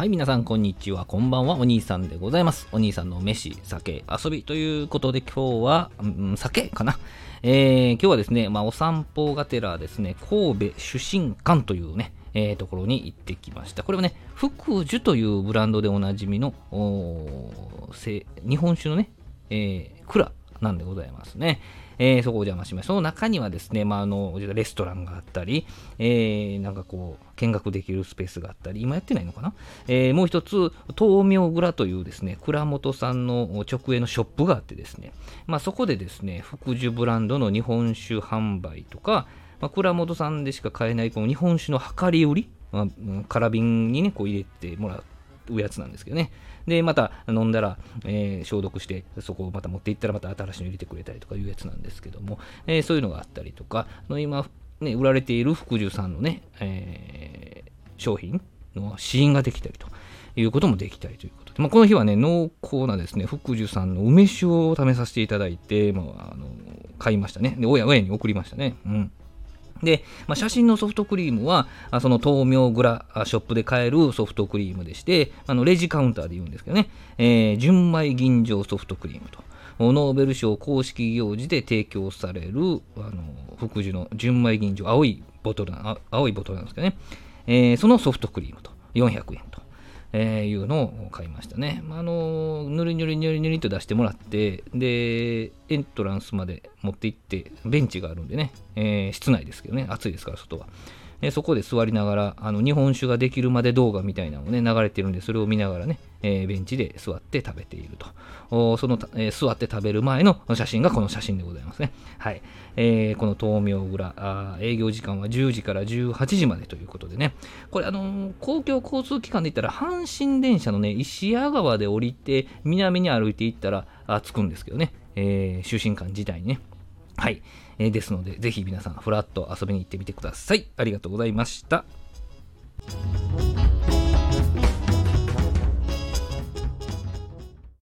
はい、皆さん、こんにちは。こんばんは。お兄さんでございます。お兄さんの飯、酒、遊びということで、今日は、うん、酒かな。えー、今日はですね、まあ、お散歩がてらですね、神戸出身館というね、えー、ところに行ってきました。これはね、福寿というブランドでおなじみの、日本酒のね、えー、蔵なんでございますね。えー、そこお邪魔しました。その中にはですね、まあ、あの、レストランがあったり、えー、なんかこう、見学できるスペースがあったり、今やってないのかな、えー、もう一つ、東明蔵というですね、蔵元さんの直営のショップがあってですね、まあ、そこでですね、福寿ブランドの日本酒販売とか、まあ、蔵元さんでしか買えないこの日本酒の量り売り、まあ、空瓶にね、こう入れてもらってうやつなんですけどね。で、また飲んだら、えー、消毒して、そこをまた持っていったらまた新しいの入れてくれたりとかいうやつなんですけども、えー、そういうのがあったりとかの、今、ね、売られている福寿さんのね、えー、商品の試飲ができたりということもできたりということで、まあ、この日はね、濃厚なですね、福寿さんの梅酒を試させていただいて、まあ、あの買いましたね。で、親、親に送りましたね。うん。で、まあ、写真のソフトクリームは、その豆苗グラショップで買えるソフトクリームでして、あのレジカウンターで言うんですけどね、えー、純米吟醸ソフトクリームと。ノーベル賞公式行事で提供される、あの、福寿の純米吟醸、青いボトルな、青いボトルなんですけどね、えー、そのソフトクリームと、400円。えー、いうのを買いましたね。まあ、あのぬりぬりぬりぬりと出してもらって、で、エントランスまで持って行って、ベンチがあるんでね、えー、室内ですけどね、暑いですから、外は。でそこで座りながら、あの日本酒ができるまで動画みたいなのをね、流れてるんで、それを見ながらね、えー、ベンチで座って食べていると。その、えー、座って食べる前の写真がこの写真でございますね。はい。えー、この豆苗蔵あ、営業時間は10時から18時までということでね、これ、あの、公共交通機関で言ったら、阪神電車のね、石屋川で降りて、南に歩いていったら、あ着くんですけどね、えー、就寝館自体にね。はい。えー、ですので、ぜひ皆さん、ふらっと遊びに行ってみてください。ありがとうございました。